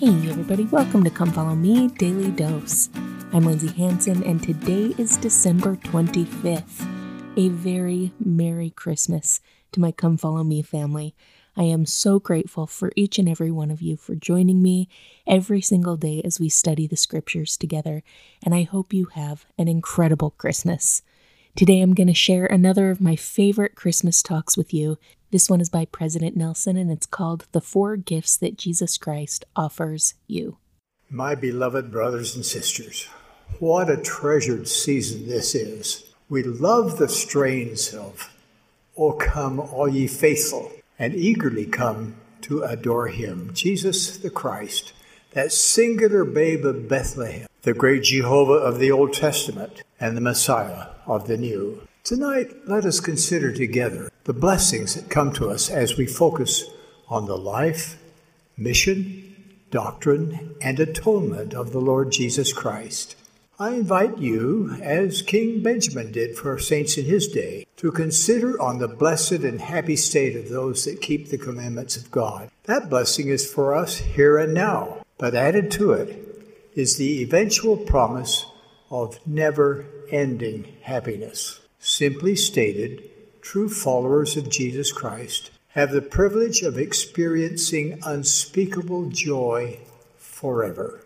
Hey, everybody, welcome to Come Follow Me Daily Dose. I'm Lindsay Hanson, and today is December 25th. A very Merry Christmas to my Come Follow Me family. I am so grateful for each and every one of you for joining me every single day as we study the scriptures together, and I hope you have an incredible Christmas. Today I'm going to share another of my favorite Christmas talks with you. This one is by President Nelson and it's called The Four Gifts That Jesus Christ Offers You. My beloved brothers and sisters, what a treasured season this is. We love the strains of, O come, all ye faithful, and eagerly come to adore him, Jesus the Christ, that singular babe of Bethlehem, the great Jehovah of the Old Testament, and the Messiah of the New. Tonight, let us consider together the blessings that come to us as we focus on the life, mission, doctrine, and atonement of the Lord Jesus Christ. I invite you, as King Benjamin did for saints in his day, to consider on the blessed and happy state of those that keep the commandments of God. That blessing is for us here and now, but added to it is the eventual promise of never ending happiness. Simply stated, true followers of Jesus Christ have the privilege of experiencing unspeakable joy forever.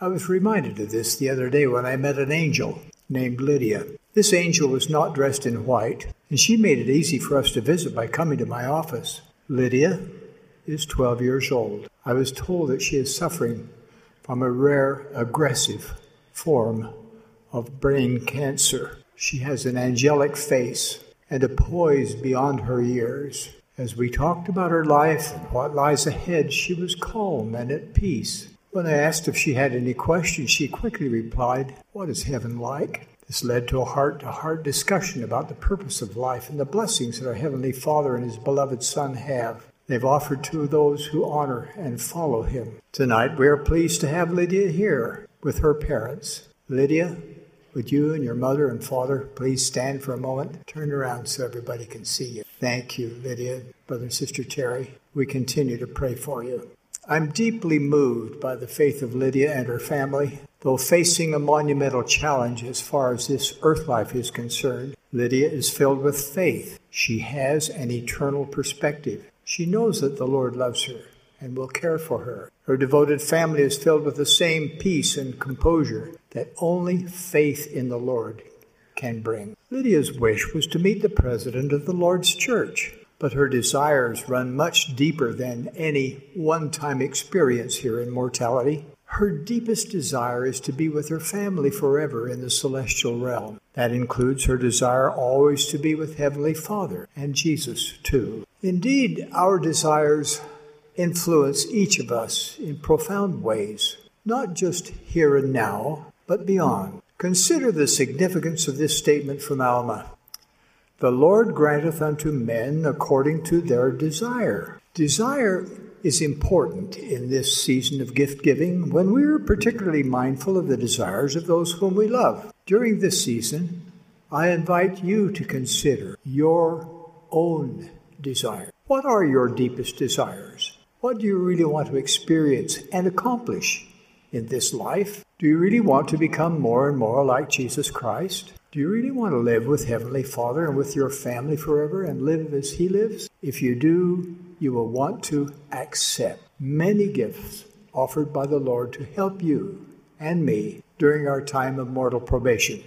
I was reminded of this the other day when I met an angel named Lydia. This angel was not dressed in white, and she made it easy for us to visit by coming to my office. Lydia is 12 years old. I was told that she is suffering from a rare aggressive form of brain cancer. She has an angelic face and a poise beyond her years. As we talked about her life and what lies ahead, she was calm and at peace. When I asked if she had any questions, she quickly replied, What is heaven like? This led to a heart to heart discussion about the purpose of life and the blessings that our Heavenly Father and His beloved Son have. They've offered to those who honor and follow Him. Tonight, we are pleased to have Lydia here with her parents. Lydia, would you and your mother and father please stand for a moment? Turn around so everybody can see you. Thank you, Lydia, brother and sister Terry. We continue to pray for you. I'm deeply moved by the faith of Lydia and her family. Though facing a monumental challenge as far as this earth life is concerned, Lydia is filled with faith. She has an eternal perspective. She knows that the Lord loves her and will care for her. Her devoted family is filled with the same peace and composure that only faith in the Lord can bring. Lydia's wish was to meet the president of the Lord's church, but her desires run much deeper than any one time experience here in mortality. Her deepest desire is to be with her family forever in the celestial realm. That includes her desire always to be with Heavenly Father and Jesus, too. Indeed, our desires influence each of us in profound ways, not just here and now, but beyond. Consider the significance of this statement from Alma. The Lord granteth unto men according to their desire. Desire is important in this season of gift giving when we are particularly mindful of the desires of those whom we love. During this season, I invite you to consider your own desire. What are your deepest desires? What do you really want to experience and accomplish in this life? Do you really want to become more and more like Jesus Christ? Do you really want to live with Heavenly Father and with your family forever and live as He lives? If you do, you will want to accept many gifts offered by the Lord to help you and me during our time of mortal probation.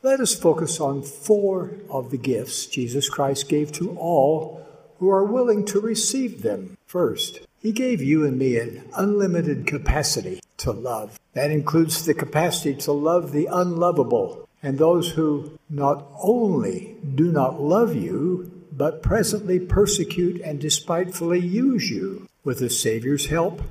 Let us focus on four of the gifts Jesus Christ gave to all who are willing to receive them. First, He gave you and me an unlimited capacity to love. That includes the capacity to love the unlovable and those who not only do not love you, but presently persecute and despitefully use you. With the Savior's help,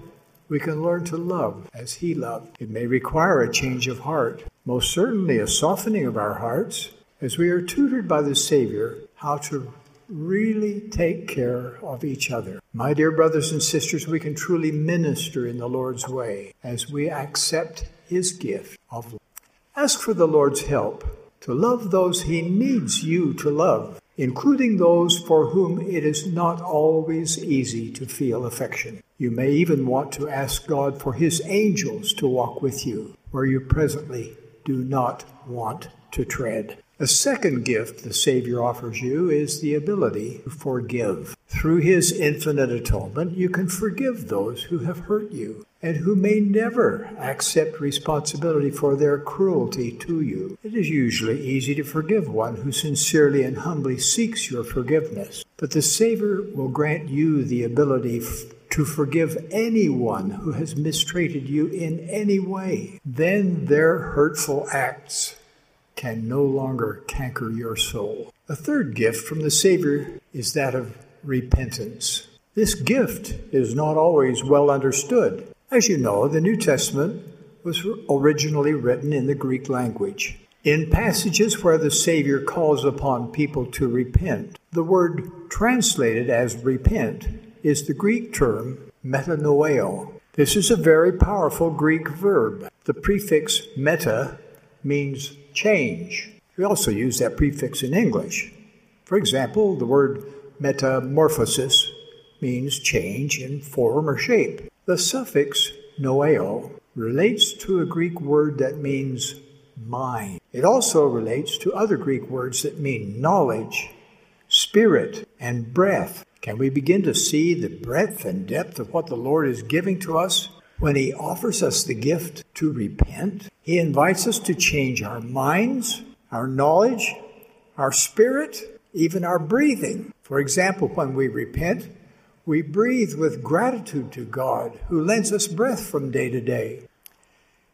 we can learn to love as He loved. It may require a change of heart, most certainly a softening of our hearts, as we are tutored by the Savior how to really take care of each other. My dear brothers and sisters, we can truly minister in the Lord's way as we accept His gift of love. Ask for the Lord's help to love those He needs you to love. including those for whom it is not always easy to feel affection. You may even want to ask God for His angels to walk with you where you presently do not want to tread. A second gift the Savior offers you is the ability to forgive. Through His infinite atonement, you can forgive those who have hurt you and who may never accept responsibility for their cruelty to you. It is usually easy to forgive one who sincerely and humbly seeks your forgiveness, but the Savior will grant you the ability to forgive anyone who has mistreated you in any way. Then their hurtful acts can no longer canker your soul. A third gift from the Savior is that of repentance. This gift is not always well understood. As you know, the New Testament was originally written in the Greek language. In passages where the Savior calls upon people to repent, the word translated as repent is the Greek term metanoeo. This is a very powerful Greek verb. The prefix meta means change. We also use that prefix in English. For example, the word metamorphosis means change in form or shape. The suffix noeo relates to a Greek word that means mind. It also relates to other Greek words that mean knowledge, spirit, and breath. Can we begin to see the breadth and depth of what the Lord is giving to us? When He offers us the gift to repent, He invites us to change our minds, our knowledge, our spirit, even our breathing. For example, when we repent, we breathe with gratitude to God who lends us breath from day to day.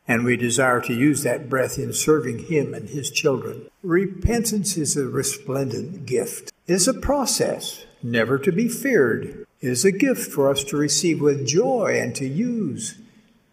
And we desire to use that breath in serving Him and His children. Repentance is a resplendent gift. It is a process, never to be feared, is a gift for us to receive with joy and to use,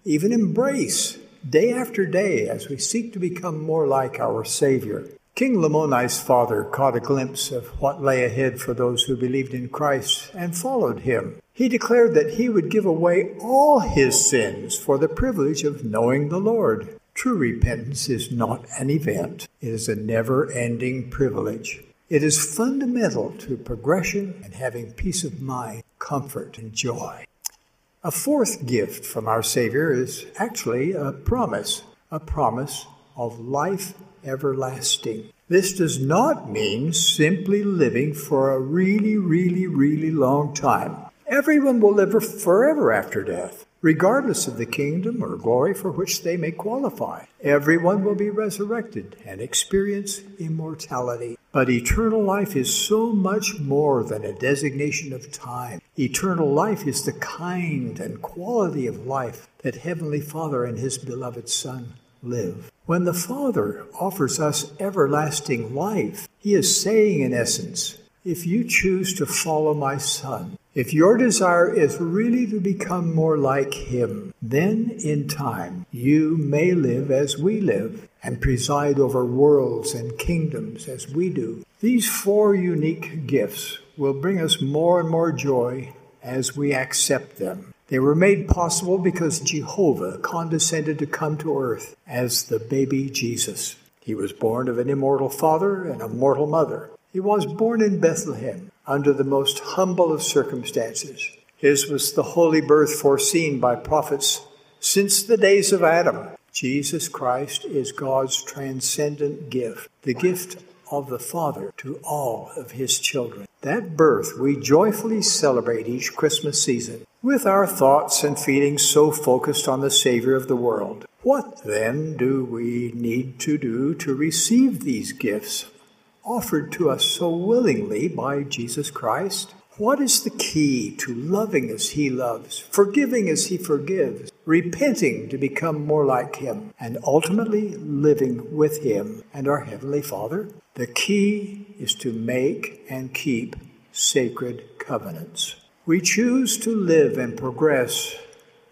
even embrace, day after day as we seek to become more like our Savior. King Lamoni's father caught a glimpse of what lay ahead for those who believed in Christ and followed him. He declared that he would give away all his sins for the privilege of knowing the Lord. True repentance is not an event, it is a never ending privilege. It is fundamental to progression and having peace of mind, comfort, and joy. A fourth gift from our Savior is actually a promise, a promise of life everlasting. This does not mean simply living for a really, really, really long time. Everyone will live forever after death regardless of the kingdom or glory for which they may qualify. Everyone will be resurrected and experience immortality. But eternal life is so much more than a designation of time. Eternal life is the kind and quality of life that Heavenly Father and His beloved Son live. When the Father offers us everlasting life, He is saying, in essence, if you choose to follow my Son, if your desire is really to become more like Him, then in time you may live as we live and preside over worlds and kingdoms as we do. These four unique gifts will bring us more and more joy as we accept them. They were made possible because Jehovah condescended to come to earth as the baby Jesus. He was born of an immortal father and a mortal mother. He was born in Bethlehem under the most humble of circumstances. His was the holy birth foreseen by prophets since the days of Adam. Jesus Christ is God's transcendent gift, the gift of the Father to all of his children. That birth we joyfully celebrate each Christmas season with our thoughts and feelings so focused on the Savior of the world. What then do we need to do to receive these gifts offered to us so willingly by Jesus Christ? What is the key to loving as He loves, forgiving as He forgives, repenting to become more like Him, and ultimately living with Him and our Heavenly Father? The key is to make and keep sacred covenants. We choose to live and progress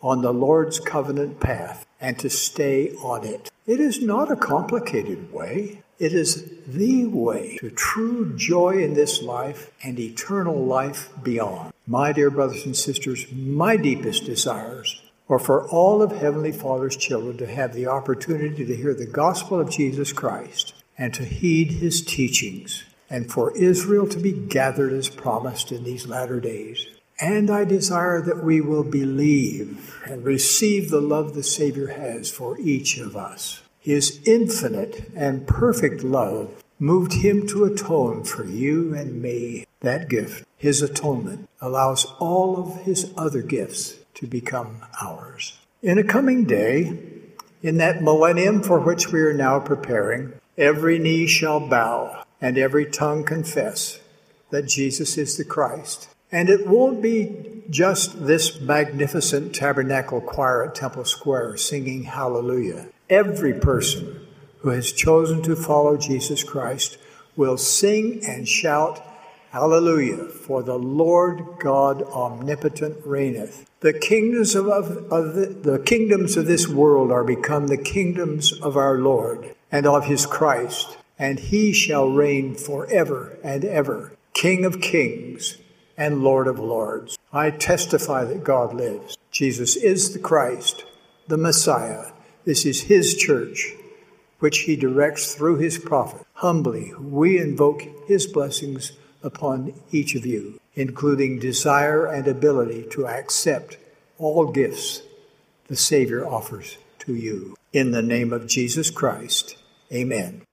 on the Lord's covenant path and to stay on it. It is not a complicated way. It is the way to true joy in this life and eternal life beyond. My dear brothers and sisters, my deepest desires are for all of Heavenly Father's children to have the opportunity to hear the gospel of Jesus Christ and to heed his teachings. and for Israel to be gathered as promised in these latter days. And I desire that we will believe and receive the love the Savior has for each of us. His infinite and perfect love moved him to atone for you and me. That gift, his atonement, allows all of his other gifts to become ours. In a coming day, in that millennium for which we are now preparing, every knee shall bow and every tongue confess that Jesus is the Christ. And it won't be just this magnificent tabernacle choir at Temple Square singing hallelujah. Every person who has chosen to follow Jesus Christ will sing and shout hallelujah for the Lord God omnipotent reigneth. The kingdoms of, of, of the, the kingdoms of this world are become the kingdoms of our Lord and of his Christ, and he shall reign forever and ever, King of kings and Lord of lords. I testify that God lives. Jesus is the Christ, the Messiah. This is his church, which he directs through his prophet. Humbly, we invoke his blessings upon each of you, including desire and ability to accept all gifts the Savior offers to you. In the name of Jesus Christ, amen.